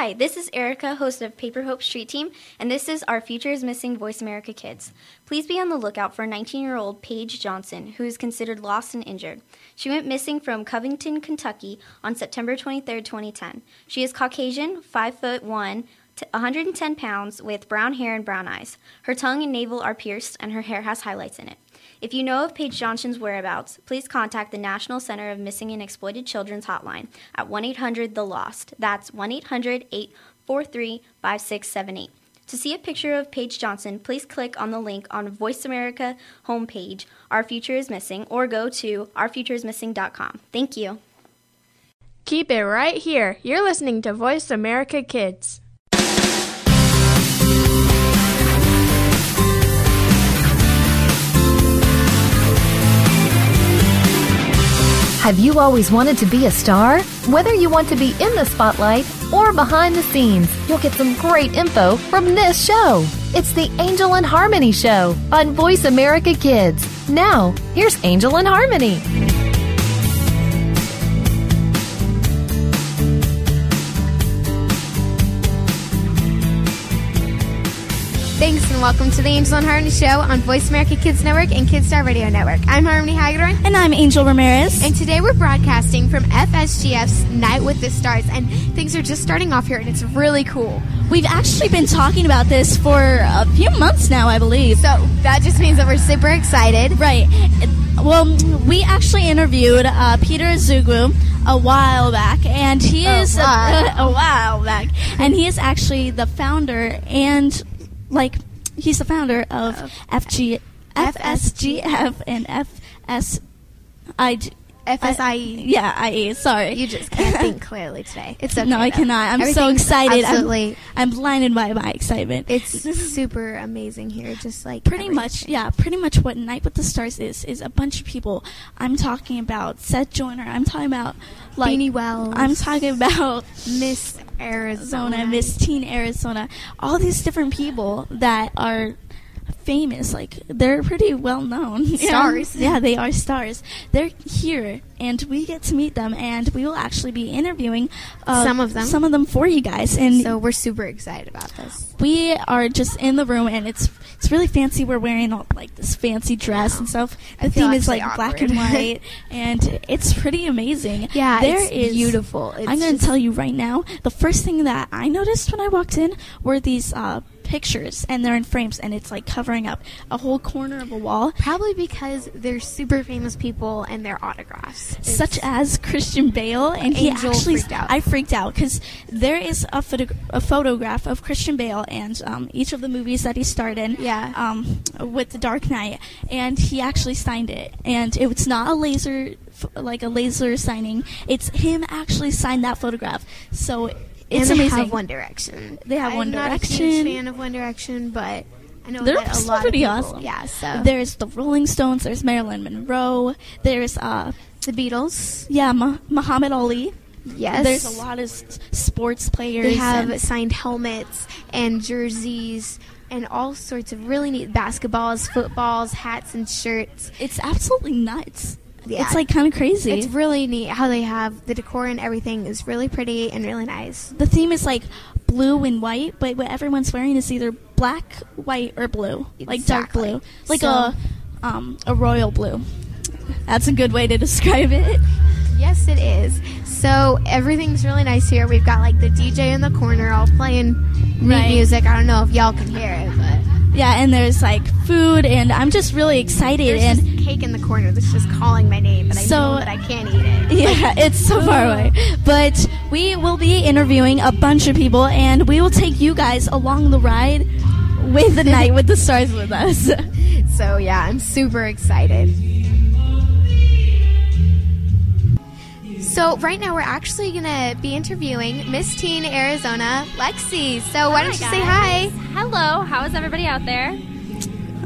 Hi, this is Erica, host of Paper Hope Street Team, and this is Our Future is Missing Voice America Kids. Please be on the lookout for 19 year old Paige Johnson, who is considered lost and injured. She went missing from Covington, Kentucky on September 23, 2010. She is Caucasian, 5 foot 1, 110 pounds, with brown hair and brown eyes. Her tongue and navel are pierced, and her hair has highlights in it. If you know of Paige Johnson's whereabouts, please contact the National Center of Missing and Exploited Children's hotline at 1 800 The Lost. That's 1 800 843 5678. To see a picture of Paige Johnson, please click on the link on Voice America homepage, Our Future is Missing, or go to ourfutureismissing.com. Thank you. Keep it right here. You're listening to Voice America Kids. Have you always wanted to be a star? Whether you want to be in the spotlight or behind the scenes, you'll get some great info from this show. It's the Angel and Harmony Show on Voice America Kids. Now, here's Angel and Harmony. Thanks and welcome to the Angel and Harmony Show on Voice America Kids Network and Kidstar Radio Network. I'm Harmony Hagedorn. And I'm Angel Ramirez. And today we're broadcasting from FSGF's Night with the Stars. And things are just starting off here and it's really cool. We've actually been talking about this for a few months now, I believe. So that just means that we're super excited. Right. Well, we actually interviewed uh, Peter Zugwu a while back, and he is a. A, a while back, and he is actually the founder and like he's the founder of FG, FSGF and FSI. FSIE. Yeah, IE. Sorry. You just can't think clearly today. It's okay. No, I cannot. I'm so excited. Absolutely. I'm, I'm blinded by my excitement. It's super amazing here. Just like pretty everything. much yeah pretty much what night with the stars is is a bunch of people i'm talking about seth joyner i'm talking about like Beanie Wells. i'm talking about Miss. Arizona, Miss Teen Arizona, all these different people that are famous. Like they're pretty well known? Stars. Yeah, they are stars. They're here, and we get to meet them, and we will actually be interviewing uh, Some of them. some of them for you guys. And So we're super excited about this. we are just in the room, and it's it's really fancy. We're wearing all, like this fancy dress and stuff. The I theme is like actually black and white, and it's pretty amazing. Yeah, there it's is beautiful. It's I'm going to tell you right now. The first thing that I noticed when I walked in were these uh, pictures, and they're in frames, and it's like covering up a whole corner of a wall. Probably because they're super famous people and their autographs. It's- such as Christian Bale, and he actually freaked out. I freaked out because there is a, photo- a photograph of Christian Bale and um, each of the movies that he starred in. Yeah. Um, with The Dark Knight, and he actually signed it, and it was not a laser like a laser signing. It's him actually signed that photograph. So and it's they amazing. have One Direction. They have I'm One not a huge fan of One Direction, but I know They're a lot pretty of people, awesome. Yeah, so There's the Rolling Stones. There's Marilyn Monroe. There's uh the Beatles. yeah Mah- Muhammad Ali. Yes, There's a lot of s- sports players. They have and- signed helmets and jerseys and all sorts of really neat basketballs, footballs, hats, and shirts. It's absolutely nuts. Yeah. It's like kind of crazy. It's really neat how they have the decor and everything is really pretty and really nice. the theme is like blue and white, but what everyone's wearing is either black, white, or blue, like dark blue, like So- a um, a royal blue. That's a good way to describe it. Yes, it is. So everything's really nice here. We've got like the DJ in the corner all playing Right. music. I don't know if y'all can hear it, but Yeah, and there's like food, and I'm just really excited. there's and cake in the corner that's just calling my name, but I So- know that I can't eat it. yeah, it's so far away. But we will be interviewing a bunch of people, and we will take you guys along the ride with the night with the stars with us. So yeah, I'm super excited. So right now we're actually gonna be interviewing Miss Teen Arizona, Lexi. So why don't you say hi? Hello, how is everybody out there?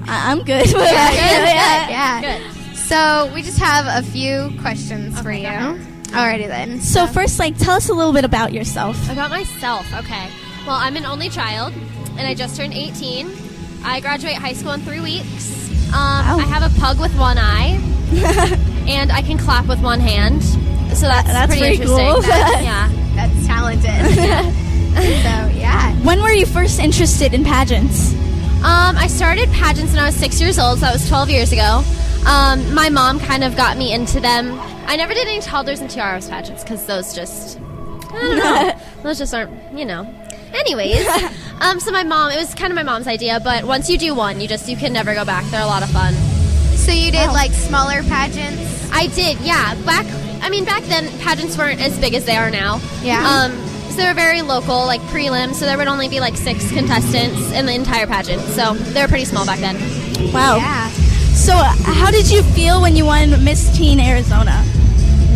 I- I'm good. Good, yeah. yeah. Good. So we just have a few questions for you. Alrighty then. So first, like, tell us a little bit about yourself. About myself, okay. Well, I'm an only child, and I just turned 18. I graduate high school in three weeks. Um, I have a pug with one eye, and I can clap with one hand. So that's, That's pretty, pretty interesting. cool. That- yeah. That's talented. Yeah. so yeah. When were you first interested in pageants? Um, I started pageants when I was six years old, so that was 12 years ago. Um, my mom kind of got me into them. I never did any toddlers and tiaras pageants because those just, I don't know, those just aren't, you know. Anyways, um, so my mom, it was kind of my mom's idea, but once you do one, you just, you can never go back. They're a lot of fun. So you did like smaller pageants? I did, yeah. Back, I mean, back then pageants weren't as big as they are now. Yeah. Um, so they were very local, like prelim. So there would only be like six contestants in the entire pageant. So they were pretty small back then. Wow. Yeah. So, uh, how did you feel when you won Miss Teen Arizona?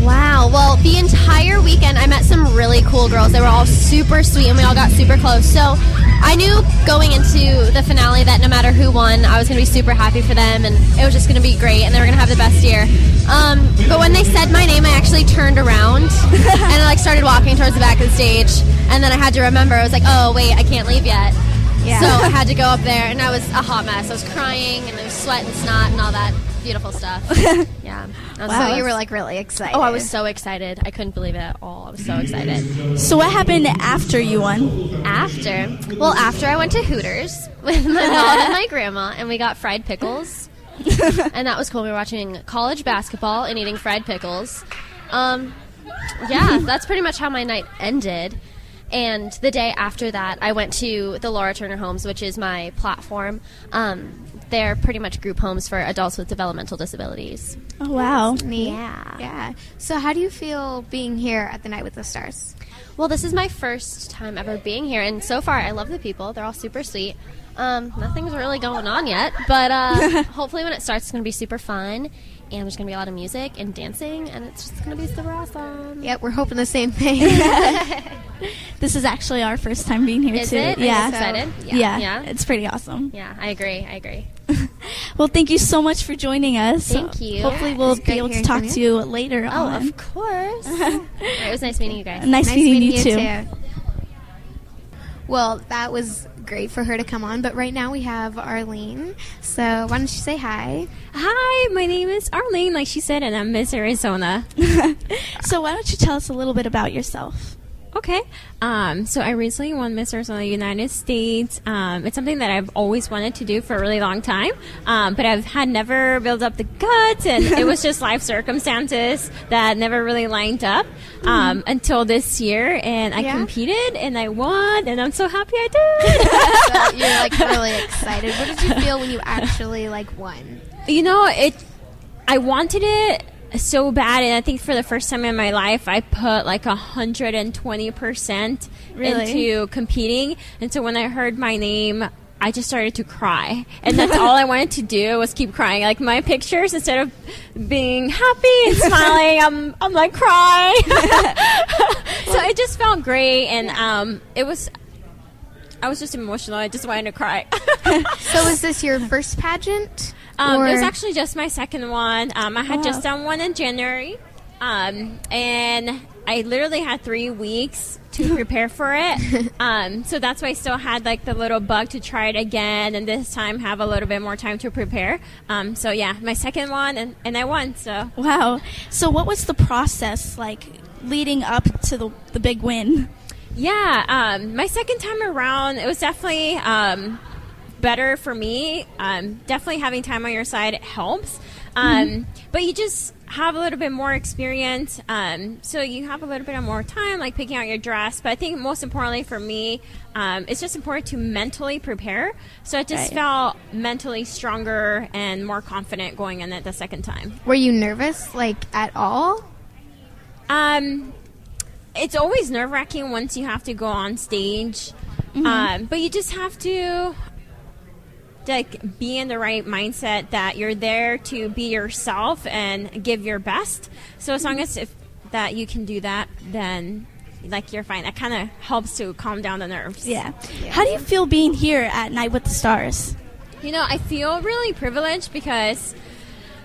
Wow. Well, the entire weekend, I met some really cool girls. They were all super sweet, and we all got super close. So I knew going into the finale that no matter who won, I was going to be super happy for them, and it was just going to be great, and they were going to have the best year. Um, but when they said my name, I actually turned around and I like started walking towards the back of the stage, and then I had to remember. I was like, oh wait, I can't leave yet. Yeah. So I had to go up there, and I was a hot mess. I was crying, and there was sweat and snot and all that beautiful stuff. yeah. I was So so you were like really excited. Oh, I was so excited. I couldn't believe it at all. I was so excited. So, what happened after you won? After, well, after I went to Hooters with my mom and my grandma, and we got fried pickles. and that was cool. We were watching college basketball and eating fried pickles. Um, yeah, that's pretty much how my night ended. And the day after that, I went to the Laura Turner Homes, which is my platform. Um, they're pretty much group homes for adults with developmental disabilities. Oh, wow. Neat. Yeah. Yeah. So how do you feel being here at the Night with the Stars? Well, this is my first time ever being here, and so far I love the people. They're all super sweet. Um, nothing's really going on yet, but uh, hopefully when it starts, it's going to be super fun, and there's going to be a lot of music and dancing, and it's just going to be super awesome. Yep, we're hoping the same thing. This is actually our first time being here, Is too. it? Are you Yeah. excited? Yeah. Yeah. yeah, It's pretty awesome. Yeah, I agree. I agree. Well, thank you so much for joining us. Thank you. Hopefully, we'll be able to talk from to you later Oh, on. of course. All right, it was nice meeting you guys. Nice, meeting, you, too. Well, that was great for her to come on, but right now we have Arlene. So why don't you say hi? Hi, my name is Arlene, like she said, and I'm Miss Arizona. So, why don't you tell us a little bit about yourself? Okay. Um, so I recently won Miss Arizona United States. Um, it's something that I've always wanted to do for a really long time, um, but I've had never built up the guts, and it was just life circumstances that never really lined up um, until this year. And I Yeah? competed, and I won, and I'm so happy I did. so you're like really excited. What did you feel when you actually like won? you know it i wanted it so bad and i think for the first time in my life i put like 120% Really? into competing and so when i heard my name I just started to cry, and that's all I wanted to do was keep crying. Like my pictures, instead of being happy and smiling, I'm I'm like crying. so it just felt great, and um, it was. I was just emotional. I just wanted to cry. So is this your first pageant? Um, Or- it was actually just my second one. Um, I had Wow. just done one in January, um, and I literally had three weeks to prepare for it. Um, so that's why I still had like the little bug to try it again, and this time have a little bit more time to prepare. Um, so yeah, my second one, and, and I won. So Wow. So, what was the process like leading up to the, the big win? Yeah, um, my second time around, it was definitely um, better for me. Um, definitely having time on your side helps. Um, But you just have a little bit more experience. Um, so you have a little bit of more time, like picking out your dress. But I think most importantly for me, um, it's just important to mentally prepare. So I just Right. felt mentally stronger and more confident going in it the second time. Were you nervous like at all? Um, it's always nerve wracking once you have to go on stage, um, but you just have to like be in the right mindset that you're there to be yourself and give your best. So as long as if that you can do that, then like you're fine. That kind of helps to calm down the nerves. Yeah. How do you feel being here at Night with the Stars? You know, I feel really privileged because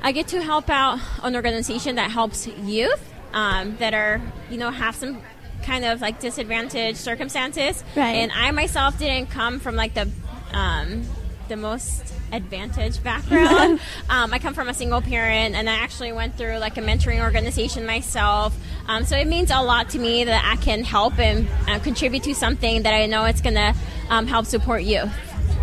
I get to help out an organization that helps youth um, that are, you know, have some kind of like disadvantaged circumstances. Right. And I myself didn't come from like the um, the most advantage background. um, I come from a single parent, and I actually went through like a mentoring organization myself. Um, so it means a lot to me that I can help and uh, contribute to something that I know it's going to um, help support you.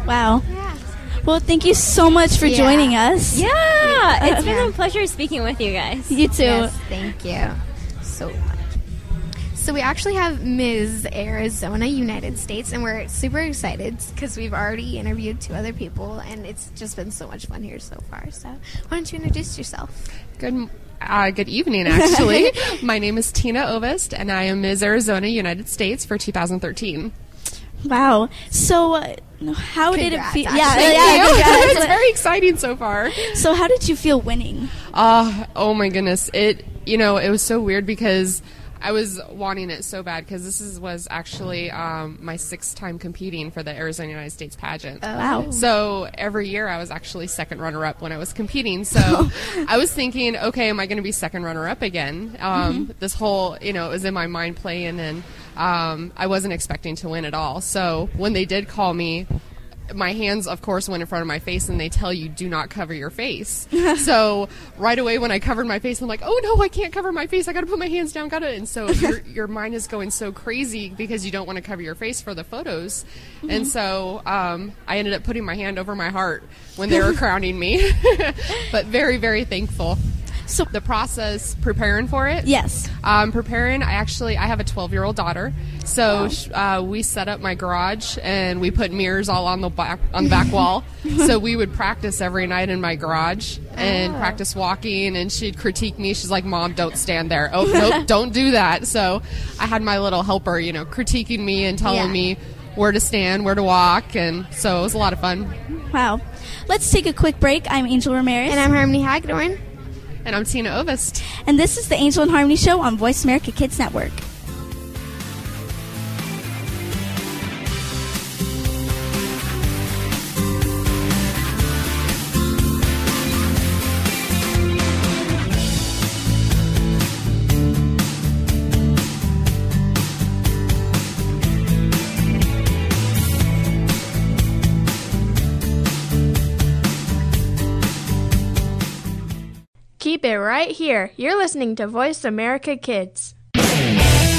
Wow. Yeah. Well, thank you so much for Yeah. joining us. Yeah, it's been Yeah. a pleasure speaking with you guys. You too. Yes, thank you so much. So we actually have Ms. Arizona, United States, and we're super excited because we've already interviewed two other people, and it's just been so much fun here so far. So why don't you introduce yourself? Good, uh, good evening, actually. My name is Tina Ovest, and I am Ms. Arizona, United States for 2013. Wow. So, uh, how did it feel? actually. Yeah, Thank yeah, it's very exciting so far. So, how did you feel winning? Uh, oh my goodness. It, you know, it was so weird because I was wanting it so bad because this is, was actually um, my sixth time competing for the Arizona United States pageant. Wow. So every year I was actually second runner up when I was competing. So I was thinking, okay, am I going to be second runner up again? Um, This whole, you know, it was in my mind playing, and um, I wasn't expecting to win at all. So when they did call me, my hands, of course, went in front of my face, and they tell you do not cover your face. so right away, when I covered my face, I'm like, oh no, I can't cover my face. I got to put my hands down. Got to. And so your your mind is going so crazy because you don't want to cover your face for the photos. And so um, I ended up putting my hand over my heart when they were crowning me. but very very thankful. So- the process preparing for it. Yes. Um, preparing. I actually I have a 12 year old daughter, so sh uh, we set up my garage and we put mirrors all on the back on the back wall. So we would practice every night in my garage and practice walking. And she'd critique me. She's like, "Mom, don't stand there. Oh nope, don't do that." So I had my little helper, you know, critiquing me and telling Yeah. me where to stand, where to walk, and so it was a lot of fun. Wow. Let's take a quick break. I'm Angel Ramirez. And I'm Harmony Hagedorn. And I'm Tina Ovest. and this is the Angel and Harmony Show on Voice America Kids Network. It right here. You're listening to Voice America Kids.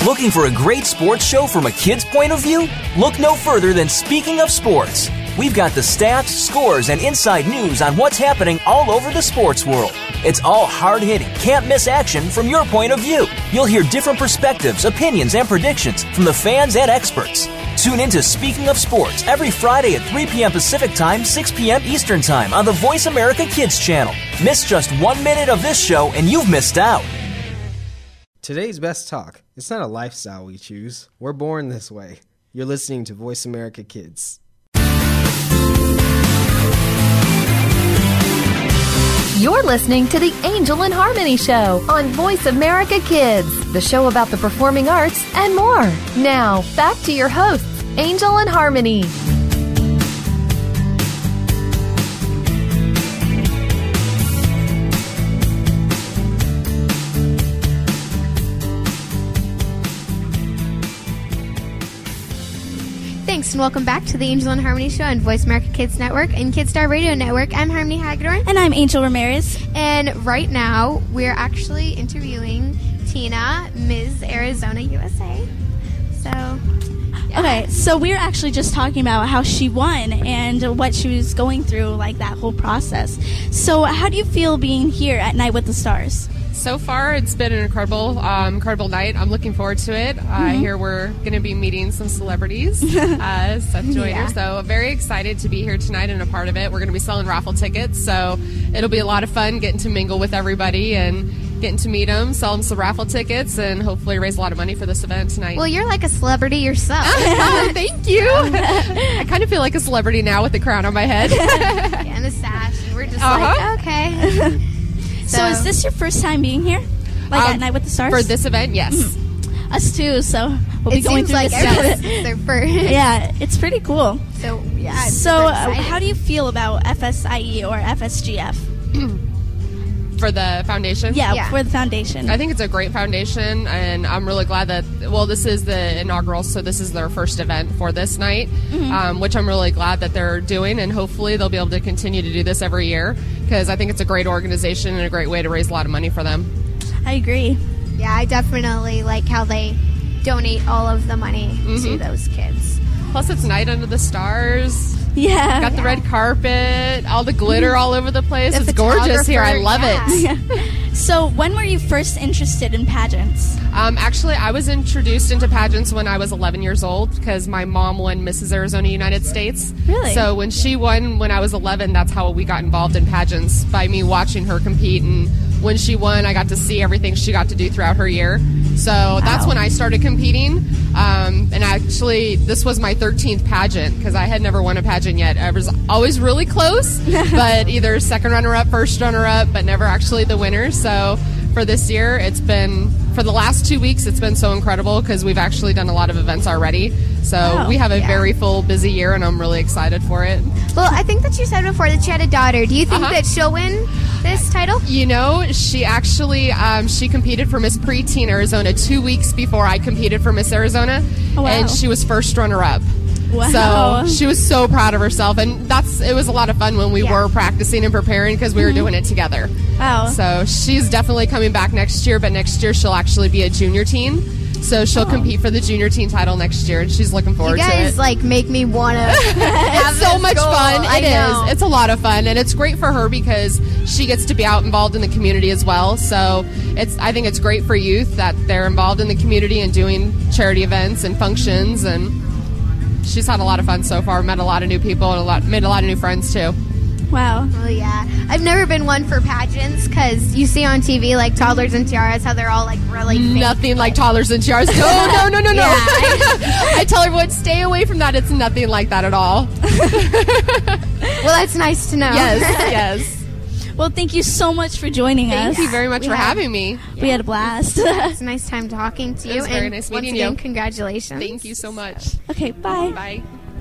Looking for a great sports show from a kid's point of view? Look no further than Speaking of Sports. We've got the stats, scores, and inside news on what's happening all over the sports world. It's all hard hitting, can't miss action from your point of view. You'll hear different perspectives, opinions, and predictions from the fans and experts. Tune into Speaking of Sports every Friday at 3 p.m. Pacific Time, 6 p.m. Eastern Time on the Voice America Kids channel. Miss just one minute of this show and you've missed out. Today's best talk. It's not a lifestyle we choose. We're born this way. You're listening to Voice America Kids. You're listening to the Angel and Harmony Show on Voice America Kids, the show about the performing arts and more. Now, back to your hosts, Angel and Harmony. Thanks, and welcome back to the Angel and Harmony Show on Voice America Kids Network and Kidstar Radio Network. I'm Harmony Hagedorn. And I'm Angel Ramirez. And right now, we're actually interviewing Tina, Ms. Arizona, USA. So, Okay, so we were actually just talking about how she won and what she was going through, like that whole process. So, how do you feel being here at Night with the Stars? So far, it's been an incredible, um, incredible night. I'm looking forward to it. I hear we're going to be meeting some celebrities, uh, Seth Joyner. Yeah. So very excited to be here tonight and a part of it. We're going to be selling raffle tickets, so it'll be a lot of fun getting to mingle with everybody and getting to meet them, sell them some raffle tickets, and hopefully raise a lot of money for this event tonight. well, you're like a celebrity yourself. oh, thank you. I kind of feel like a celebrity now with the crown on my head. and the sash. We're just Uh-huh. like, okay. So, is this your first time being here? Like at Um, Night with the Stars? for this event, yes. Us too, so we'll be it going seems through like this their first. Yeah, it's pretty cool. So, yeah. So, uh, how do you feel about FSIE or FSGF? for the foundation. Yeah, Yeah. for the foundation. I think it's a great foundation, and I'm really glad that. Well, this is the inaugural, so this is their first event for this night, Mm-hmm. um, which I'm really glad that they're doing, and hopefully they'll be able to continue to do this every year because I think it's a great organization and a great way to raise a lot of money for them. I agree. Yeah, I definitely like how they donate all of the money to Mm-hmm. those kids. Plus, it's night under the stars. Yeah. Got the red carpet, all the glitter all over the place. The it's gorgeous here. I love photographer, it. so, when were you first interested in pageants? Um, actually, I was introduced into pageants when I was 11 years old because my mom won Mrs. Arizona United States. Really? So when she won when I was 11, that's how we got involved in pageants by me watching her compete. And when she won, I got to see everything she got to do throughout her year. So that's when I started competing. Um, and actually, this was my 13th pageant because I had never won a pageant yet. I was always really close, but either second runner up, first runner up, but never actually the winner. So for this year, it's been for the last two weeks. It's been so incredible because we've actually done a lot of events already. So Wow. we have a Yeah. very full, busy year, and I'm really excited for it. Well, I think that you said before that you had a daughter. Do you think Uh-huh. that she'll win this title? You know, she actually um, she competed for Miss Preteen Arizona two weeks before I competed for Miss Arizona, Oh, wow. and she was first runner up. Wow. So she was so proud of herself, and that's it was a lot of fun when we Yeah. were practicing and preparing because we were doing it together. Wow. So she's definitely coming back next year, but next year she'll actually be a junior teen. So she'll compete for the junior teen title next year, and she's looking You forward to guys it. like make me want to. it's so much fun. I It is. It's a lot of fun, and it's great for her because she gets to be out involved in the community as well. So it's. I think it's great for youth that they're involved in the community and doing charity events and functions, and she's had a lot of fun so far. Met a lot of new people and a lot made a lot of new friends too. Wow. Well, yeah. I've never been one for pageants because you see on TV like toddlers and tiaras how they're all like really fake. Nothing like toddlers and tiaras. No, no, no, no, no. Yeah. I tell everyone stay away from that. It's nothing like that at all. Well, that's nice to know. Yes, yes. Well, thank you so much for joining us. Thank you very much We for had- having me. We had a blast. It's a nice time talking to you. It you. was very and nice once meeting again, you. Congratulations. Thank you so much. okay, bye.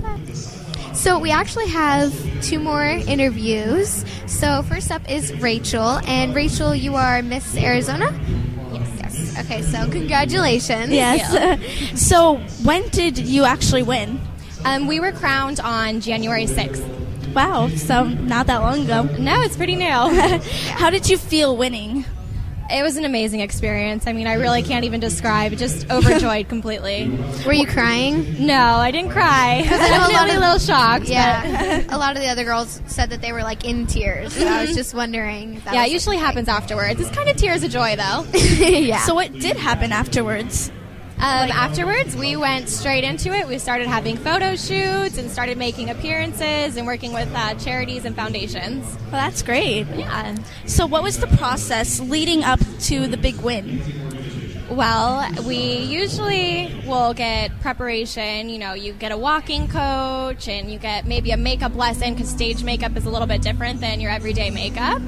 Bye. So we actually have two more interviews. So first up is Rachel, and Rachel, you are Miss Arizona. Yes. Yes. Okay. So congratulations. Yes. so, when did you actually win? Um, we were crowned on January 6th. Wow, so not that long ago. No, it's pretty new. How did you feel winning? It was an amazing experience. I mean, I really can't even describe. Just overjoyed completely. Were you crying? No, I didn't cry. I know a lot of- little shocked. but- Yeah. a lot of the other girls said that they were like in tears. So I was mm-hmm. just wondering. If that yeah, was, it usually happens afterwards. It's kind of tears of joy, though. yeah. So, what did happen afterwards? Um, afterwards, we went straight into it. We started having photo shoots and started making appearances and working with uh, charities and foundations. Well, that's great. Yeah. So, what was the process leading up to the big win? Well, we usually will get preparation. You know, you get a walking coach and you get maybe a makeup lesson because stage makeup is a little bit different than your everyday makeup.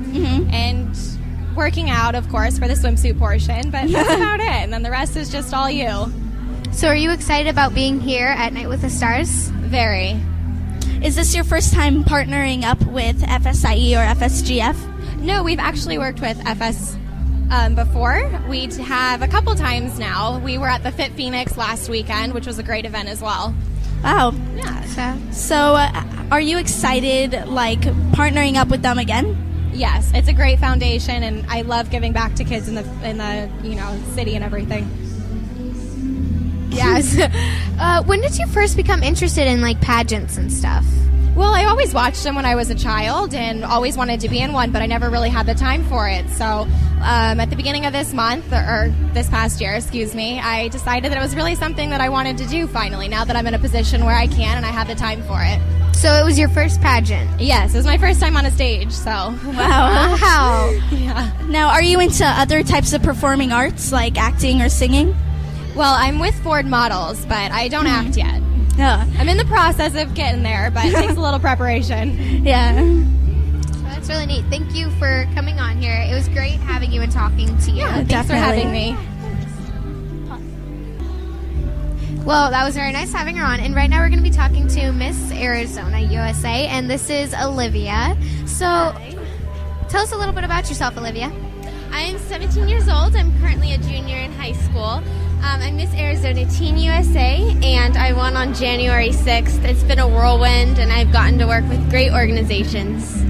And working out, of course, for the swimsuit portion, but that's about it. And then the rest is just all you. So are you excited about being here at Night with the Stars? Very. Is this your first time partnering up with FSIE or FSGF? No, we've actually worked with FS um, before. We have a couple times now. We were at the Fit Phoenix last weekend, which was a great event as well. Wow. Yeah. So So, uh, are you excited, like, partnering up with them again? Yes, it's a great foundation, and I love giving back to kids in the in the you know city and everything. yes. uh, when did you first become interested in like pageants and stuff? Well, I always watched them when I was a child, and always wanted to be in one, but I never really had the time for it. So, um, at the beginning of this month or, or this past year, excuse me, I decided that it was really something that I wanted to do. Finally, now that I'm in a position where I can and I have the time for it. So it was your first pageant. Yes, it was my first time on a stage, so Wow. Wow. yeah. Now, are you into other types of performing arts, like acting or singing? Well, I'm with Ford Models, but I don't hmm. act yet. Yeah. I'm in the process of getting there, but it takes a little preparation. Yeah. Well, that's really neat. Thank you for coming on here. It was great having you and talking to you. Yeah, Thanks for having me. Well, that was very nice having her on. And right now we're going to be talking to Miss Arizona USA, and this is Olivia. So, Tell us a little bit about yourself, Olivia. I am 17 years old. I'm currently a junior in high school. Um, I'm Miss Arizona Teen USA, and I won on January 6th. It's been a whirlwind, and I've gotten to work with great organizations.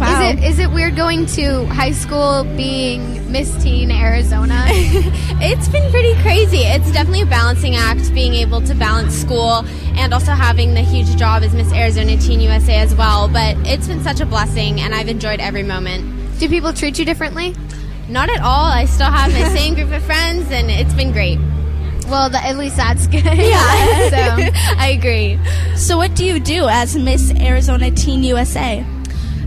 Is it is it weird going to high school being Miss Teen Arizona? it's been pretty crazy. It's definitely a balancing act being able to balance school and also having the huge job as Miss Arizona Teen USA as well. But it's been such a blessing, and I've enjoyed every moment. Do people treat you differently? Not at all. I still have my same group of friends, and it's been great. Well, th- at least that's good. Yeah. so I agree. So, what do you do as Miss Arizona Teen USA?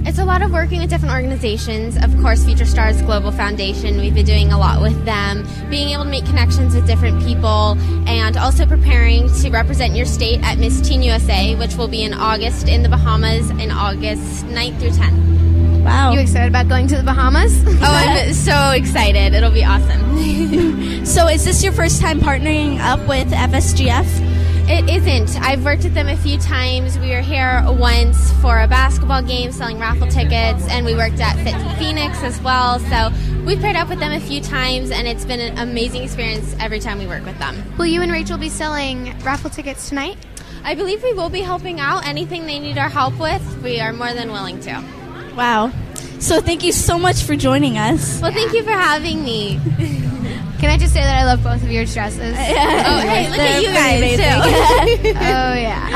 It's a lot of working with different organizations. Of course, Future Stars Global Foundation, we've been doing a lot with them, being able to make connections with different people, and also preparing to represent your state at Miss Teen USA, which will be in August in the Bahamas in August 9th through 10th. Wow. you excited about going to the Bahamas? Oh, I'm so excited. It'll be awesome. So, is this your first time partnering up with FSGF? It isn't. I've worked with them a few times. We were here once for a basketball game selling raffle tickets, and we worked at Fit Phoenix as well. So we've paired up with them a few times, and it's been an amazing experience every time we work with them. Will you and Rachel be selling raffle tickets tonight? I believe we will be helping out. Anything they need our help with, we are more than willing to. Wow. So, thank you so much for joining us. Well, thank you for having me. Can I just say that I love both of your dresses? Oh, hey, look at you guys, too. oh yeah.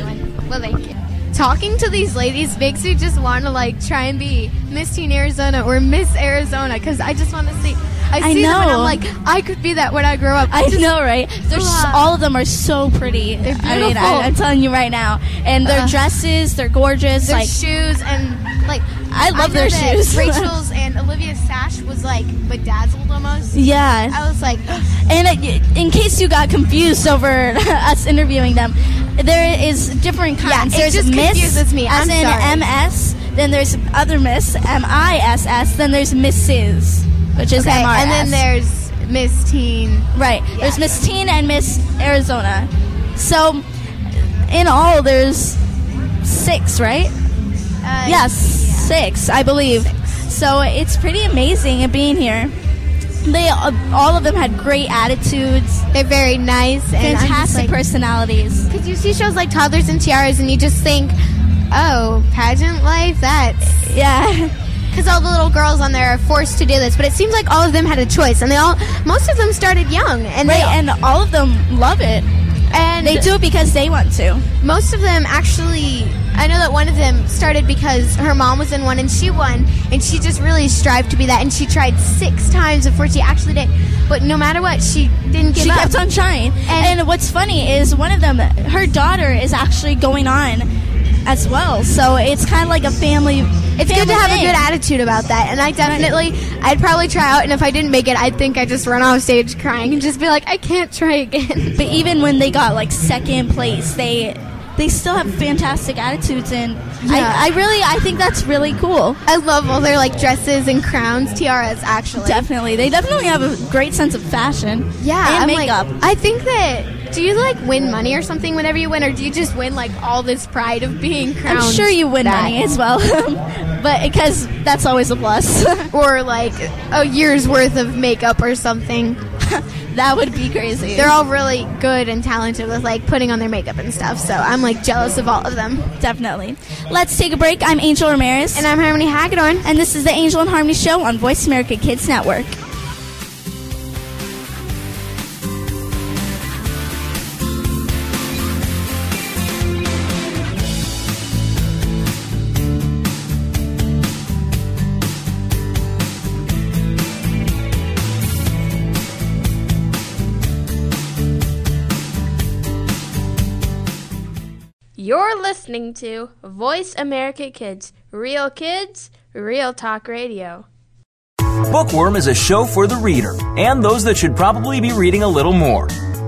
Alright, well, thank you. Talking to these ladies makes me just want to like try and be Miss Teen Arizona or Miss Arizona because I just want to see. I I see them and I'm like, I could be that when I grow up. I just- know, right? They're all of them are so pretty. I mean, beautiful. I, am telling you right now. And their Ugh. dresses, they're gorgeous. Their like shoes and like I love know their shoes. Rachel's and Olivia's sash was like bedazzled almost. yeah. I was like, And in case you got confused over us interviewing them, there is different kinds. Yeah, it there's just Miss, confuses me. as I'm in sorry. MS. Then there's other Miss, M I S S. Then there's Mrs., which is okay, MRS. and then there's Miss Teen. Right. There's Miss Teen and Miss Arizona. So, in all, there's six, right? Uh, yes, six, I believe. So it's pretty amazing at being here. They uh, all of them had great attitudes, They're very nice and fantastic like, personalities. Because you see shows like Toddlers and Tiaras, and you just think, oh, pageant life, that's. Yeah. Because all the little girls on there are forced to do this, but it seems like all of them had a choice, and they all, most of them started young, and Right, they, and all of them love it. and They do it because they want to. most of them actually. I know that one of them started because her mom was in one and she won, and she just really strived to be that, and she tried six times before she actually did. But no matter what, she didn't give she up. She kept on trying. And, what's funny is one of them, her daughter is actually going on as well. So it's kind of like a family. It's good to have a good attitude about that, and I definitely, I'd probably try out, and if I didn't make it, I'd think I'd just run off stage crying and just be like, I can't try again. But even when they got like second place, they they still have fantastic attitudes, and Yeah. I, I really I think that's really cool. I love all their like dresses and crowns, tiaras, actually. Definitely, they definitely have a great sense of fashion. Yeah, and I'm makeup. Like, I think that. Do you like win money or something whenever you win, or do you just win like all this pride of being crowned? I'm sure you win that? money as well, but because that's always a plus. or like a year's worth of makeup or something. that would be crazy. They're all really good and talented with like putting on their makeup and stuff. So I'm like jealous of all of them. Definitely. Let's take a break. I'm Angel Ramirez. And I'm Harmony Hagedorn. And this is the Angel and Harmony Show on Voice America Kids Network. Listening to Voice America Kids, Real Kids, Real Talk Radio. Bookworm is a show for the reader and those that should probably be reading a little more.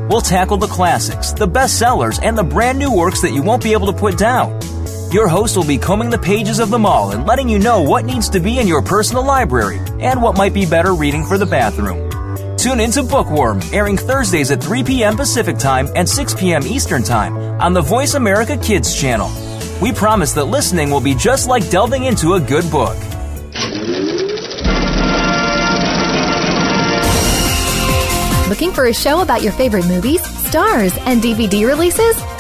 We'll tackle the classics, the bestsellers, and the brand new works that you won't be able to put down. Your host will be combing the pages of them all and letting you know what needs to be in your personal library and what might be better reading for the bathroom. Tune into Bookworm, airing Thursdays at 3 p.m. Pacific Time and 6 p.m. Eastern Time on the Voice America Kids channel. We promise that listening will be just like delving into a good book. Looking for a show about your favorite movies, stars, and DVD releases?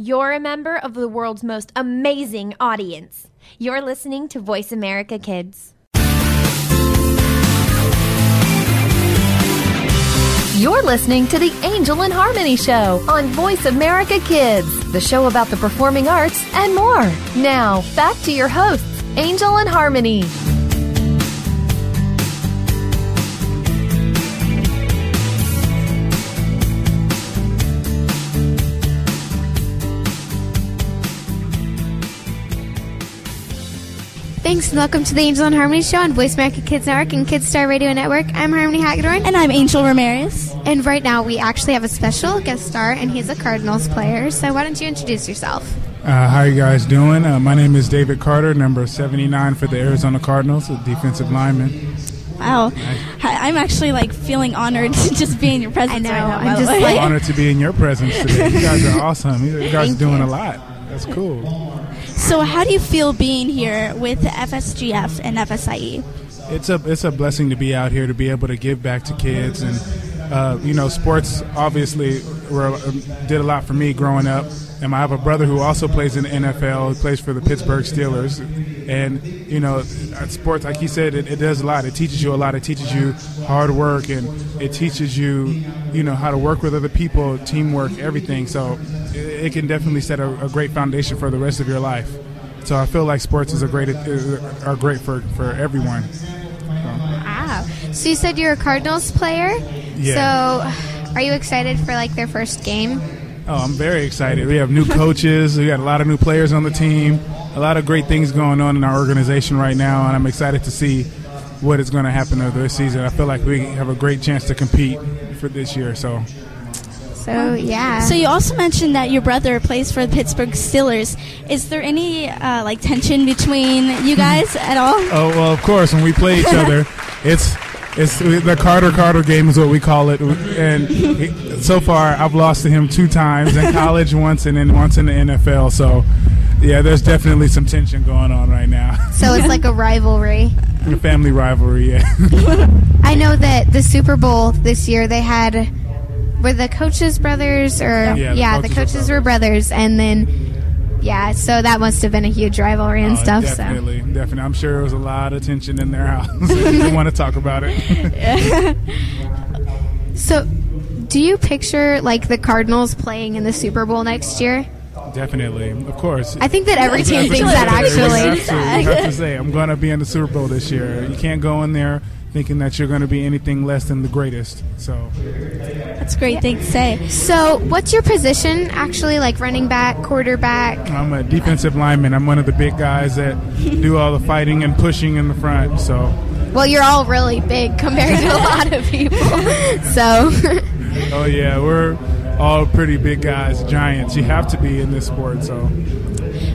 You're a member of the world's most amazing audience. You're listening to Voice America Kids. You're listening to the Angel and Harmony Show on Voice America Kids, the show about the performing arts and more. Now, back to your hosts, Angel and Harmony. Thanks and welcome to the Angel and Harmony Show on Voice America Kids Network and Kids Star Radio Network. I'm Harmony Hagedorn. And I'm Angel Ramirez. And right now we actually have a special guest star, and he's a Cardinals player. So why don't you introduce yourself? Uh, how you guys doing? Uh, my name is David Carter, number 79 for the Arizona Cardinals, a defensive lineman. Wow, I- I'm actually like feeling honored to just be in your presence. I know. right now, I'm just like- Honored to be in your presence today. You guys are awesome. You guys Thank are doing you. a lot. That's cool. So, how do you feel being here with FSGF and FSIE? It's a it's a blessing to be out here to be able to give back to kids and uh, you know sports obviously were, um, did a lot for me growing up. And I have a brother who also plays in the NFL he plays for the Pittsburgh Steelers. And you know uh, sports like he said it, it does a lot. It teaches you a lot. It teaches you hard work and it teaches you you know how to work with other people teamwork everything. So it, can definitely set a, a great foundation for the rest of your life so I feel like sports is a great are great for, for everyone Wow. So you said you're a Cardinals player. Yeah. So are you excited for like their first game? Oh, I'm very excited. We have new coaches. We got a lot of new players on the team. A lot of great things going on in our organization right now, and I'm excited to see what is going to happen over this season. I feel like we have a great chance to compete for this year. So, So yeah. So you also mentioned that your brother plays for the Pittsburgh Steelers. Is there any uh, like tension between you guys at all? oh well, of course, when we play each other, it's it's the Carter Carter game is what we call it. And he, so far, I've lost to him two times in college once, and then once in the NFL. So, yeah, there's definitely some tension going on right now. So it's like a rivalry. a family rivalry. Yeah. I know that the Super Bowl this year they had were the coaches brothers or Yeah, the the coaches coaches were were brothers and then yeah, so that must have been a huge rivalry and Oh, stuff. So Definitely, definitely. I'm sure there was a lot of tension in their house. they want to talk about it. So do you picture like the Cardinals playing in the Super Bowl next year? definitely, of course. I think that every team thinks that, actually. You have, to, you have to say, I'm going to be in the Super Bowl this year. You can't go in there thinking that you're going to be anything less than the greatest. So That's a great thing to say. So what's your position actually like running back, quarterback? I'm a defensive lineman. I'm one of the big guys that do all the fighting and pushing in the front. So, Well, you're all really big compared to a lot of people. So oh yeah, we're all pretty big guys, giants. You have to be in this sport. So,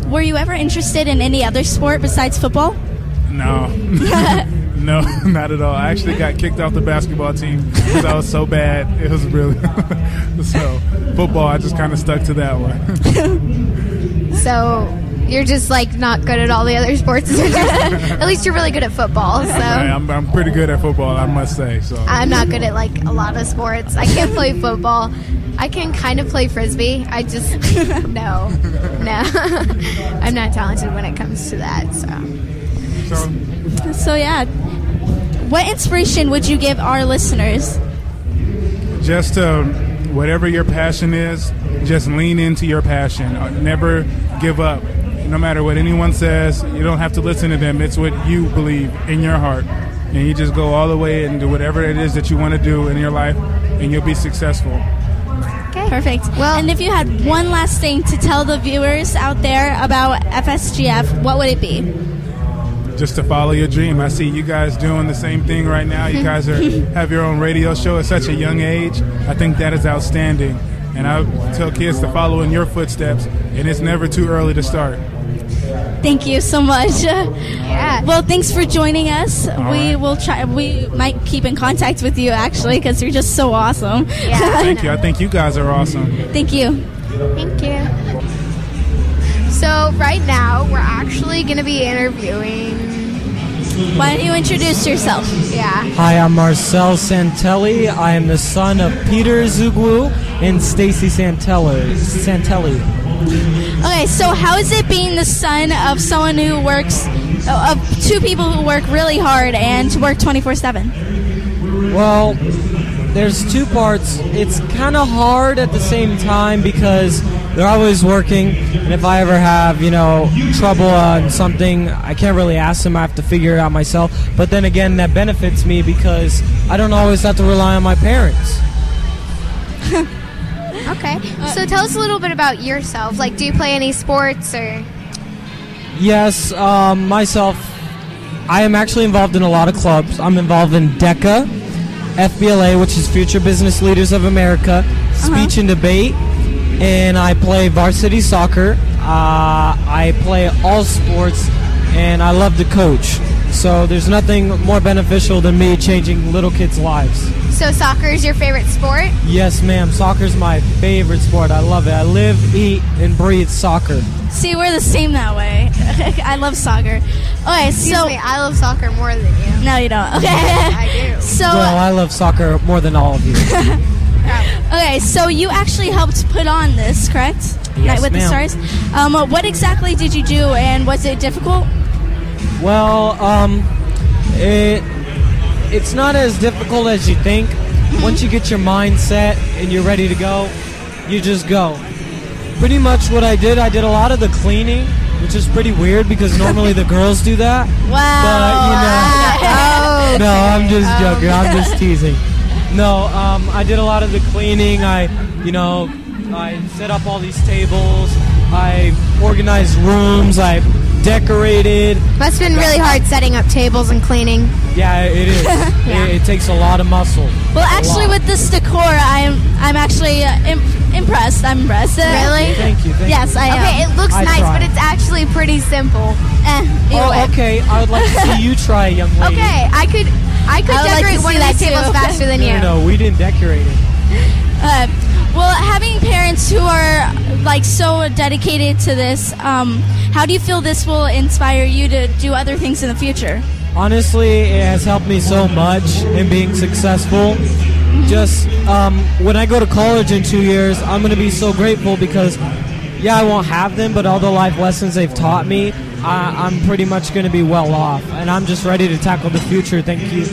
Were you ever interested in any other sport besides football? no. No, not at all. I actually got kicked off the basketball team because I was so bad. It was really so football. I just kind of stuck to that one. so you're just like not good at all the other sports. at least you're really good at football. So I'm, I'm pretty good at football, I must say. So I'm not good at like a lot of sports. I can't play football. I can kind of play frisbee. I just no, no. I'm not talented when it comes to that. So So So yeah, what inspiration would you give our listeners? just uh, whatever your passion is, just lean into your passion. Uh, Never give up. No matter what anyone says, you don't have to listen to them. It's what you believe in your heart. And you just go all the way and do whatever it is that you want to do in your life, and you'll be successful. okay, Perfect. Well, and if you had one last thing to tell the viewers out there about FSGF, what would it be? Just to follow your dream. I see you guys doing the same thing right now. You guys are have your own radio show at such a young age. I think that is outstanding. And I tell kids to follow in your footsteps, and it's never too early to start. Thank you so much. yeah. Well, thanks for joining us. All we right. will try. We might keep in contact with you actually because you're just so awesome. Yeah. Thank you. I think you guys are awesome. Thank you. Thank you. So right now we're actually going to be interviewing. Why don't you introduce yourself? Yeah. Hi, I'm Marcel Santelli. I am the son of Peter Zugwu and Stacy Santelli. Santelli. Okay, so how is it being the son of someone who works, of two people who work really hard and work 24 7? Well, there's two parts. It's kind of hard at the same time because they're always working, and if I ever have, you know, trouble on something, I can't really ask them. I have to figure it out myself. But then again, that benefits me because I don't always have to rely on my parents. Okay. So tell us a little bit about yourself. Like, do you play any sports or? Yes, um, myself, I am actually involved in a lot of clubs. I'm involved in DECA, FBLA, which is Future Business Leaders of America, Speech and Debate, and I play varsity soccer. Uh, I play all sports, and I love to coach. So there's nothing more beneficial than me changing little kids' lives. So soccer is your favorite sport? Yes, ma'am. Soccer is my favorite sport. I love it. I live, eat, and breathe soccer. See, we're the same that way. I love soccer. Okay, Excuse so me, I love soccer more than you. no, you don't. Okay, I do. So well, I love soccer more than all of you. okay, so you actually helped put on this, correct? Yes, Night with the Stars. Um, what exactly did you do, and was it difficult? Well, um, it it's not as difficult as you think. Once you get your mind set and you're ready to go, you just go. Pretty much what I did, I did a lot of the cleaning, which is pretty weird because normally the girls do that. Wow. But you know, no, I'm just joking. I'm just teasing. No, um, I did a lot of the cleaning. I, you know, I set up all these tables. I organized rooms. I decorated. Must have been really hard setting up tables and cleaning. Yeah, it is. it, it takes a lot of muscle. Well, actually, with this decor, I'm I'm actually uh, im- impressed. I'm impressed. Really? Thank you. Thank yes, you. I am. Okay, it looks I nice, tried. but it's actually pretty simple. Eh. Oh, okay. I would like to see you try, young lady. Okay, I could I could I would like decorate one of these that tables too. faster than No, you. no, no, we didn't decorate it. Uh, well, having parents who are like so dedicated to this, um, how do you feel this will inspire you to do other things in the future? Honestly, it has helped me so much in being successful. Just um, when I go to college in two years, I'm going to be so grateful because, yeah, I won't have them, but all the life lessons they've taught me, I, I'm pretty much going to be well off. And I'm just ready to tackle the future. Thank you.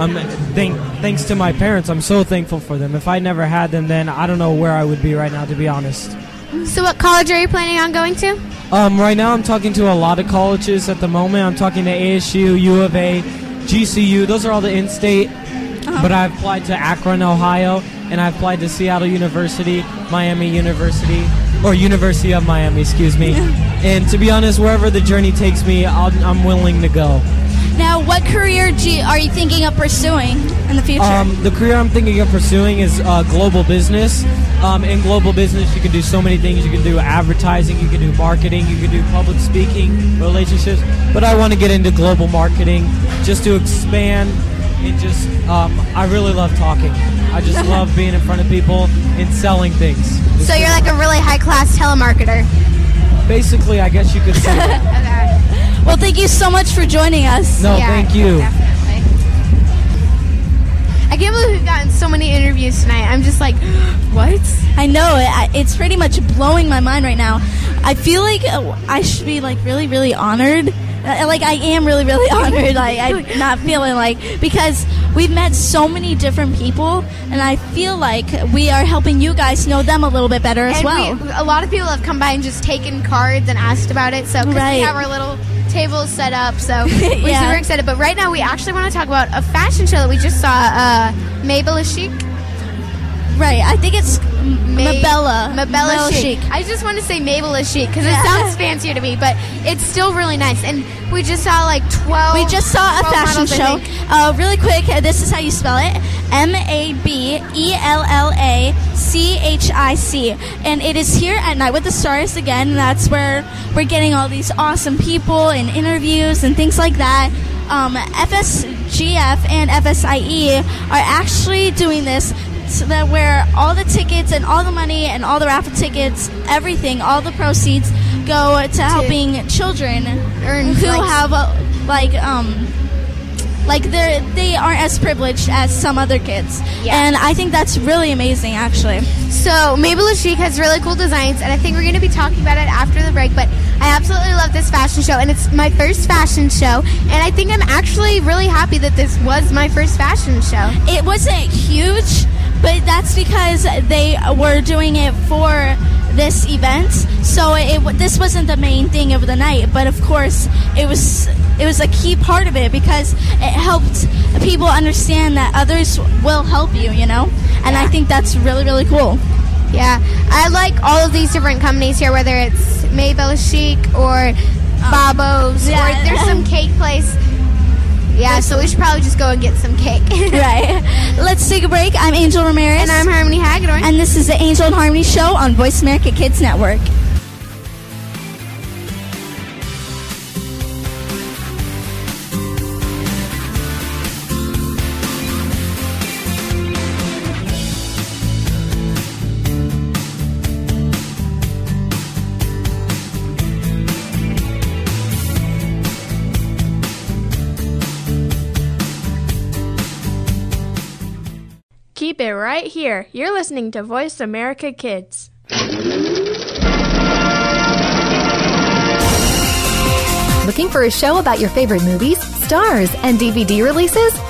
Um, thank, thanks to my parents, I'm so thankful for them. If I never had them, then I don't know where I would be right now, to be honest. So what college are you planning on going to? Um, right now, I'm talking to a lot of colleges at the moment. I'm talking to ASU, U of A, GCU. Those are all the in-state. But I've applied to Akron, Ohio, and I've applied to Seattle University, Miami University, or University of Miami, excuse me. and to be honest, wherever the journey takes me, I'll, I'm willing to go. Now, what career do you, are you thinking of pursuing in the future? Um, the career I'm thinking of pursuing is uh, global business. Um, in global business, you can do so many things. You can do advertising, you can do marketing, you can do public speaking, relationships. But I want to get into global marketing just to expand and just, um, I really love talking. I just love being in front of people and selling things. So you're like a really high class telemarketer. Basically, I guess you could say that. well, thank you so much for joining us. No, thank you. Definitely. I can't believe we've gotten so many interviews tonight. I'm just like, what? I know it. It's pretty much blowing my mind right now. I feel like uh, I should be like really, really honored. Uh, Like I am really, really honored. Like I'm not feeling like because we've met so many different people, and I feel like we are helping you guys know them a little bit better as and well. we, a lot of people have come by and just taken cards and asked about it. So 'cause Right. we have our little tables set up, so we're Yeah. super excited. But right now, we actually want to talk about a fashion show that we just saw. Uh, Mabel is chic. Right. I think it's Mabella. Mabella Mabella Chic. Chic. I just want to say Mabel is Chic because it sounds fancier to me, but it's still really nice. And we just saw like 12. We just saw a fashion models, show. Uh, really quick, uh, this is how you spell it M A B E L L A C H I C. And it is here at Night with the Stars again. That's where we're getting all these awesome people and interviews and things like that. Um, FSGF and FSIE are actually doing this that where all the tickets and all the money and all the raffle tickets, everything, all the proceeds go to helping children who like- have uh, like um like they they aren't as privileged as some other kids. Yeah. And I think that's really amazing actually. So Mabel Chic has really cool designs, and I think we're going to be talking about it after the break. But I absolutely love this fashion show, and it's my first fashion show, and I think I'm actually really happy that this was my first fashion show. It wasn't huge, but that's because they were doing it for this event. So it w- this wasn't the main thing of the night, but of course it was it was a key part of it because it helped people understand that others will help you, you know? And I think that's really really cool. Yeah, I like all of these different companies here, whether it's Mabel Chic or um, Babos, yeah. or there's some cake place. Yeah, so we should probably just go and get some cake. right. Let's take a break. I'm Angel Ramirez. And I'm Harmony Hagedorn. And this is the Angel and Harmony Show on Voice America Kids Network. Right here. You're listening to Voice America Kids. Looking for a show about your favorite movies, stars, and DVD releases?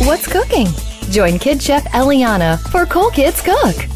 What's cooking? Join Kid Chef Eliana for Cool Kids Cook.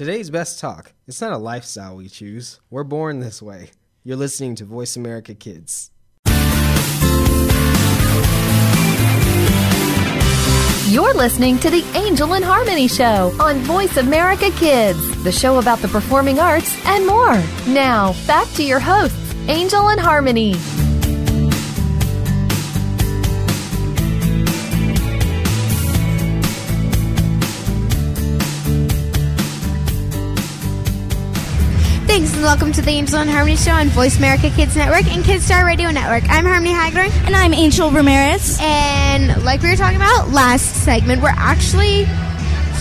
Today's best talk. It's not a lifestyle we choose. We're born this way. You're listening to Voice America Kids. You're listening to the Angel and Harmony Show on Voice America Kids, the show about the performing arts and more. Now, back to your hosts, Angel and Harmony. Thanks and welcome to the Angel and Harmony Show on Voice America Kids Network and Kids Star Radio Network. I'm Harmony Hagedorn. And I'm Angel Ramirez. And like we were talking about last segment, we're actually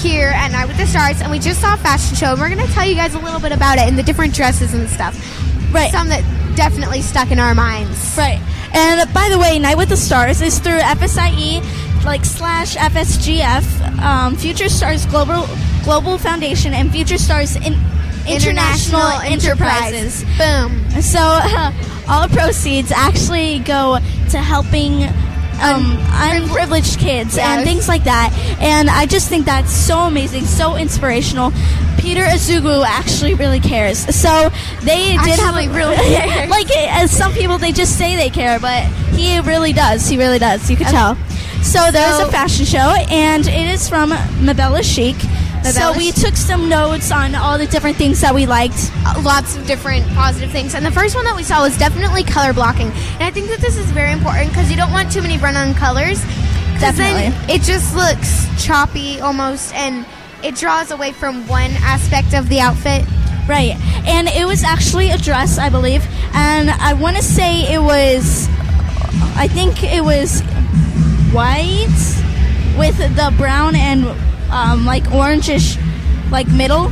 here at Night with the Stars and we just saw a fashion show and we're going to tell you guys a little bit about it and the different dresses and stuff. Right. Some that definitely stuck in our minds. Right. And by the way, Night with the Stars is through FSIE, like slash FSGF, um, Future Stars Global Global Foundation, and Future Stars in International, Enterprises. Boom. So uh, all proceeds actually go to helping um, unprivileged kids and things like that. And I just think that's so amazing, so inspirational. Peter Azugu actually really cares. So they did have Actually a really like as some people they just say they care, but he really does. He really does. You can tell. So there's So- a fashion show, and it is from Mabella Chic. So we took some notes on all the different things that we liked. Uh, lots of different positive things. And the first one that we saw was definitely color blocking. And I think that this is very important because you don't want too many run on colors. Definitely. it just looks choppy almost and it draws away from one aspect of the outfit. Right. And it was actually a dress, I believe. And I want to say it was, I think it was white with the brown and um, like orangish, like middle.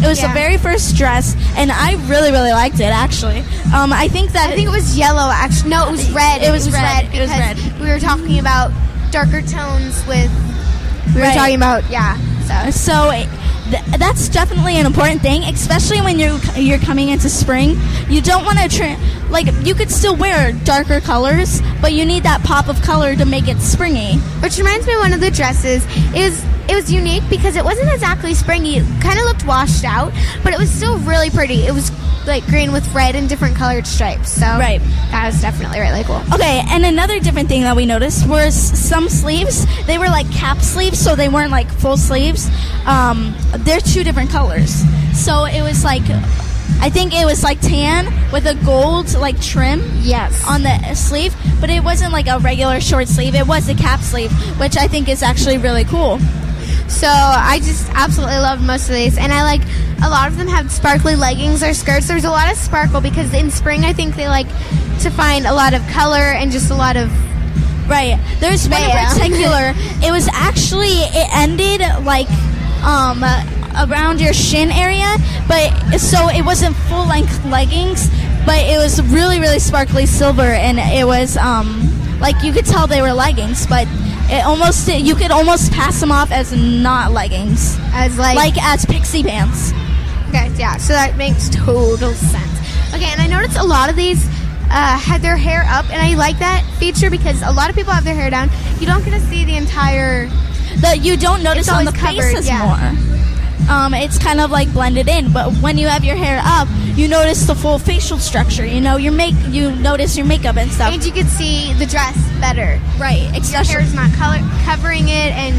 It was Yeah. the very first dress, and I really, really liked it. Actually, um, I think that I think it was yellow. Actually, no, it was red. It was red. It was because red. We were talking about darker tones with. We Right. were talking about yeah. So So it- th- that's definitely an important thing, especially when you're you're coming into spring. You don't want to like you could still wear darker colors, but you need that pop of color to make it springy. Which reminds me of one of the dresses. Was it was unique because it wasn't exactly springy. It kind of looked washed out, but it was still really pretty. It was like green with red and different colored stripes. So Right. that was definitely really cool. Okay, and another different thing that we noticed was some sleeves. They were like cap sleeves, so they weren't like full sleeves. Um, they're two different colors. So it was like, I think it was like tan with a gold like trim. Yes. On the sleeve, but it wasn't like a regular short sleeve. It was a cap sleeve, which I think is actually really cool. So I just absolutely loved most of these, and I like a lot of them have sparkly leggings or skirts. There's a lot of sparkle because in spring I think they like to find a lot of color and just a lot of Right. There's one in particular. it was actually it ended like um around your shin area, but so it wasn't full length leggings, but it was really really sparkly silver, and it was um like you could tell they were leggings, but it almost you could almost pass them off as not leggings, as like like as pixie pants. Okay, yeah, so that makes total sense. Okay, and I noticed a lot of these uh, had their hair up, and I like that feature because a lot of people have their hair down. You don't get to see the entire. that you don't notice on the covered, faces yeah. more. Um, it's kind of like blended in, but when you have your hair up, you notice the full facial structure. You know, your make you notice your makeup and stuff. And you can see the dress better. Right, Your especially. hair's not color covering it, and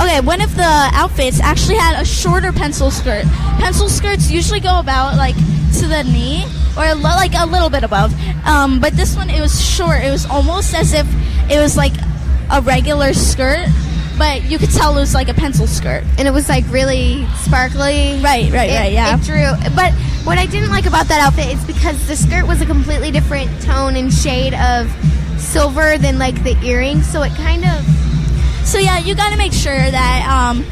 Okay, one of the outfits actually had a shorter pencil skirt. Pencil skirts usually go about like to the knee or like a little bit above. Um, but this one it was short. It was almost as if it was like a regular skirt, but you could tell it was like a pencil skirt. and it was like really sparkly. Right, right, It- right. Yeah. It drew. But what I didn't like about that outfit is because the skirt was a completely different tone and shade of silver than like the earrings, so it kind of. So yeah, you got to make sure that um,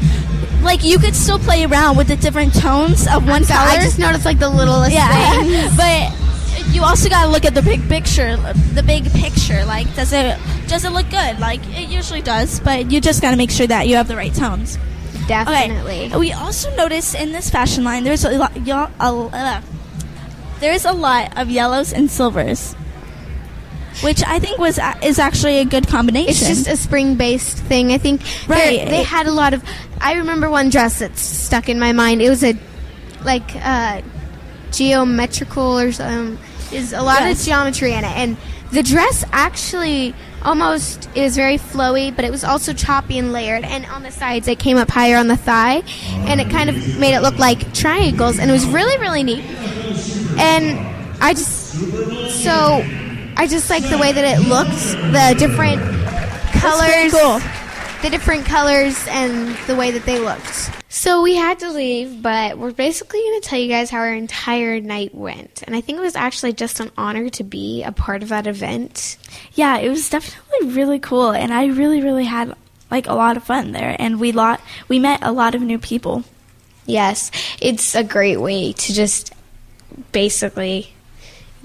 like you could still play around with the different tones of one color. I just noticed like the littlest yeah, things. but you also got to look at the big picture. The big picture, like does it does it look good? Like it usually does, but you just got to make sure that you have the right tones. Definitely. Okay. We also noticed in this fashion line there's a lot. uh, there's a lot of yellows and silvers, which I think was is actually a good combination. It's just a spring based thing. I think Right. They had a lot of. I remember one dress that's stuck in my mind. It was a like uh, geometrical or something. Is a lot Yes. of geometry in it, and the dress actually almost is very flowy, but it was also choppy and layered. And on the sides, it came up higher on the thigh, and it kind of made it look like triangles, and it was really really neat. And I just so I just like the way that it looked, the different colors, cool. the different colors, and the way that they looked. So we had to leave, but we're basically going to tell you guys how our entire night went. And I think it was actually just an honor to be a part of that event. Yeah, it was definitely really cool, and I really, really had like a lot of fun there, and we lot we met a lot of new people. Yes, it's a great way to just basically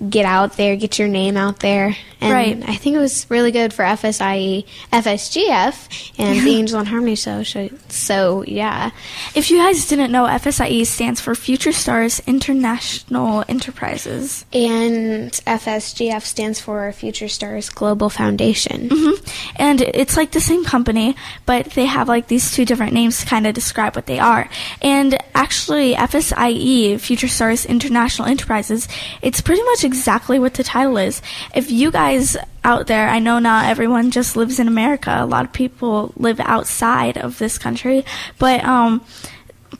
get out there, get your name out there. And Right. I think it was really good for FSIE, FSGF, and the Angel and Harmony Show. So, so yeah. If you guys didn't know, FSIE stands for Future Stars International Enterprises. And FSGF stands for Future Stars Global Foundation. hmm And it's like the same company, but they have like these two different names to kind of describe what they are. And actually, FSIE, Future Stars International Enterprises, it's pretty much exactly what the title is. If you guys out there, I know not everyone just lives in America. A lot of people live outside of this country, but um,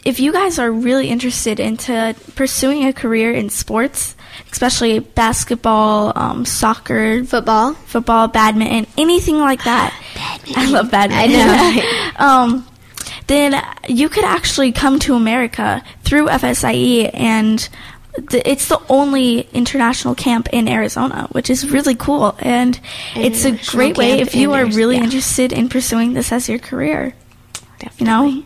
if you guys are really interested into pursuing a career in sports, especially basketball, um, soccer, football, football, badminton, anything like that. I love badminton. I know. um, then you could actually come to America through FSIE and the, it's the only international camp in Arizona, which is really cool. And it's a great way if you are really yeah. interested in pursuing this as your career. You know?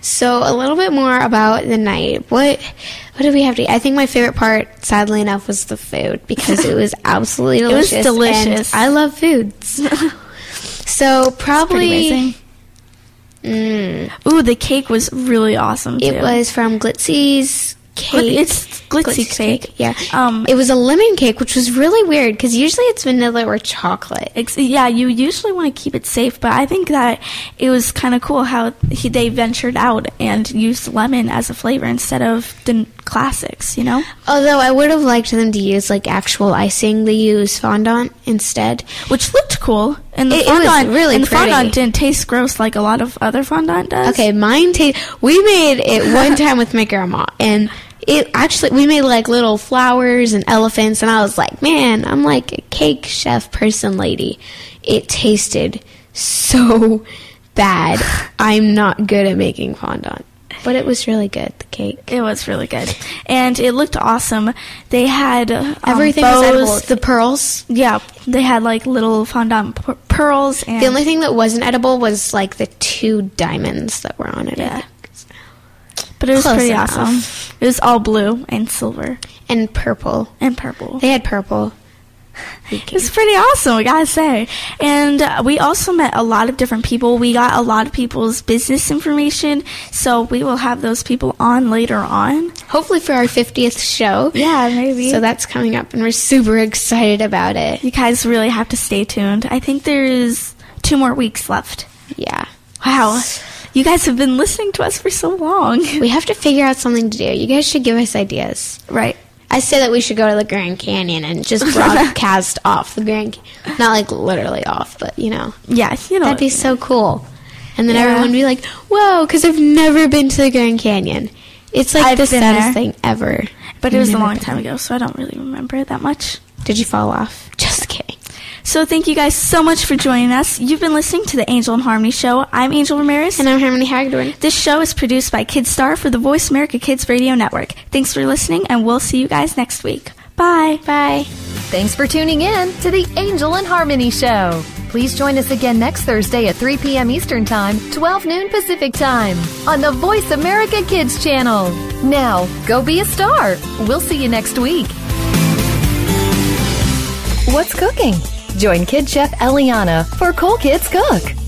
So a little bit more about the night. What what did we have to eat? I think my favorite part, sadly enough, was the food because it was absolutely delicious. It was delicious. I love foods. so probably amazing. Mm, Ooh, the cake was really awesome. it was from Glitzy's Glit- cake. it's glitzy Glitzy's cake. Yeah. Um, it was a lemon cake, which was really weird because usually it's vanilla or chocolate. Ex- yeah, you usually want to keep it safe, but I think that it was kind of cool how he, they ventured out and used lemon as a flavor instead of the classics. You know, Although I would have liked them to use like actual icing. They use fondant instead, which looked cool. And the It- it fondant really and the pretty. fondant didn't taste gross like a lot of other fondant does. Okay, mine taste. We made it one time with my grandma, and it actually we made like little flowers and elephants, and I was like, man, I'm like a cake chef person, lady. It tasted so bad. I'm not good at making fondant, but it was really good. The cake. It was really good, and it looked awesome. They had um, Everything was edible. The pearls. Yeah, they had like little fondant p- pearls, and The only thing that wasn't edible was like the two diamonds that were on it. Yeah. But it was Close pretty enough. awesome. It was all blue and silver and purple. and purple. They had purple. It was pretty awesome, I gotta say. And uh, we also met a lot of different people. We got a lot of people's business information, so we will have those people on later on. Hopefully for our 50th show. Yeah, maybe. So that's coming up, and we're super excited about it. You guys really have to stay tuned. I think there's two more weeks left. Yeah. Wow. You guys have been listening to us for so long. We have to figure out something to do. You guys should give us ideas. Right. I say that we should go to the Grand Canyon and just broadcast off the Grand Ca- Not like literally off, but you know. Yeah, you know. That'd be so cool. And then Yeah. everyone would be like, whoa, because I've never been to the Grand Canyon. It's like I've the saddest there. thing ever. But it was a long time ago, so I don't really remember it that much. Did you fall off? Just. So thank you guys so much for joining us. You've been listening to the Angel and Harmony Show. I'm Angel Ramirez. And I'm Harmony Hagedorn. This show is produced by Kidstar for the Voice America Kids Radio Network. Thanks for listening, and we'll see you guys next week. Bye. Bye. Thanks for tuning in to the Angel and Harmony Show. Please join us again next Thursday at 3 p.m. Eastern Time, 12 noon Pacific Time on the Voice America Kids channel. Now, go be a star. We'll see you next week. What's cooking? Join Kid Chef Eliana for Cool Kids Cook.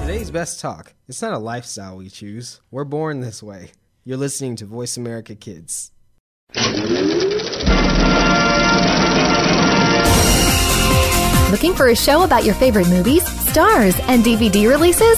Today's best talk. It's not a lifestyle we choose. We're born this way. You're listening to Voice America Kids. Looking for a show about your favorite movies, stars, and DVD releases?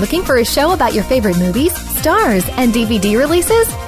Looking for a show about your favorite movies, stars, and DVD releases?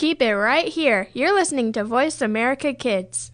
Keep it right here. You're listening to Voice America Kids.